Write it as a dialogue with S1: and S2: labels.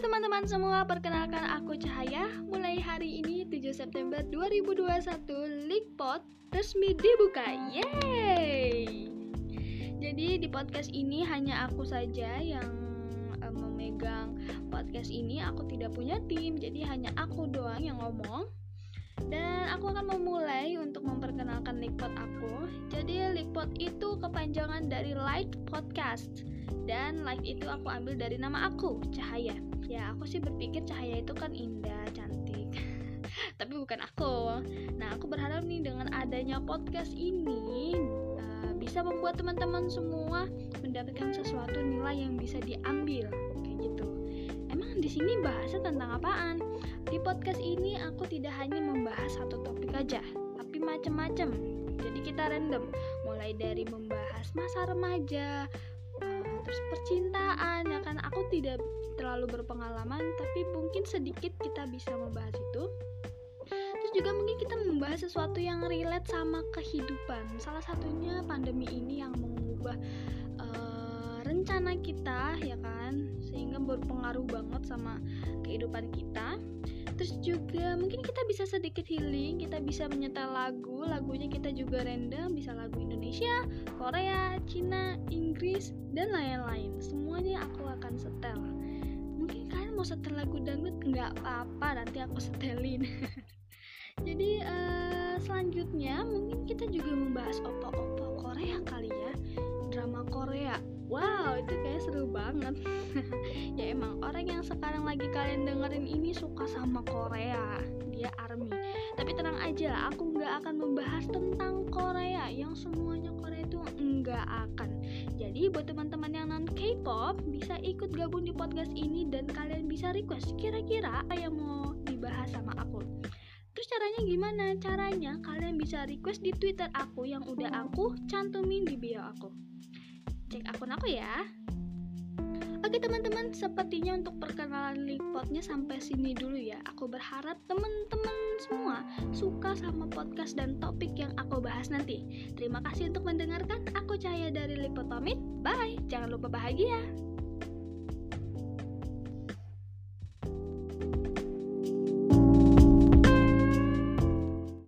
S1: teman-teman semua, perkenalkan aku Cahaya. Mulai hari ini 7 September 2021, Likpot resmi dibuka. Yeay! Jadi di podcast ini hanya aku saja yang uh, memegang podcast ini. Aku tidak punya tim, jadi hanya aku doang yang ngomong. Dan aku akan memulai untuk memperkenalkan Likpot aku. Jadi Likpot itu kepanjangan dari Light Podcast. Dan live itu aku ambil dari nama aku Cahaya. Ya aku sih berpikir Cahaya itu kan indah cantik. Tapi bukan aku. Nah aku berharap nih dengan adanya podcast ini uh, bisa membuat teman-teman semua mendapatkan sesuatu nilai yang bisa diambil. Kayak gitu. Emang di sini bahasa tentang apaan? Di podcast ini aku tidak hanya aja tapi macam-macam jadi kita random mulai dari membahas masa remaja terus percintaan ya kan? Aku tidak terlalu berpengalaman tapi mungkin sedikit kita bisa membahas itu. Terus juga mungkin kita membahas sesuatu yang relate sama kehidupan. Salah satunya pandemi ini yang mengubah uh, rencana kita ya kan? Sehingga berpengaruh banget sama kehidupan kita terus juga mungkin kita bisa sedikit healing kita bisa menyetel lagu lagunya kita juga random bisa lagu Indonesia Korea Cina Inggris dan lain-lain. Semuanya aku akan setel. Mungkin kalian mau setel lagu dangdut? Nggak apa-apa nanti aku setelin. Jadi uh, selanjutnya mungkin kita juga membahas opo-opo Korea kali ya. Drama Korea. Wow itu kayak seru banget. Ya emang orang yang sekarang kalian dengerin ini suka sama Korea dia army. Tapi tenang aja aku nggak akan membahas tentang Korea. Yang semuanya Korea itu nggak akan. Jadi buat teman-teman yang non K-pop bisa ikut gabung di podcast ini dan kalian bisa request kira-kira apa yang mau dibahas sama aku. Terus caranya gimana? Caranya kalian bisa request di Twitter aku yang udah aku cantumin di bio aku. Cek akun aku ya. Oke teman-teman, sepertinya untuk perkenalan Lipotnya sampai sini dulu ya. Aku berharap teman-teman semua suka sama podcast dan topik yang aku bahas nanti. Terima kasih untuk mendengarkan. Aku Cahaya dari Lipot pamit. Bye. Jangan lupa bahagia.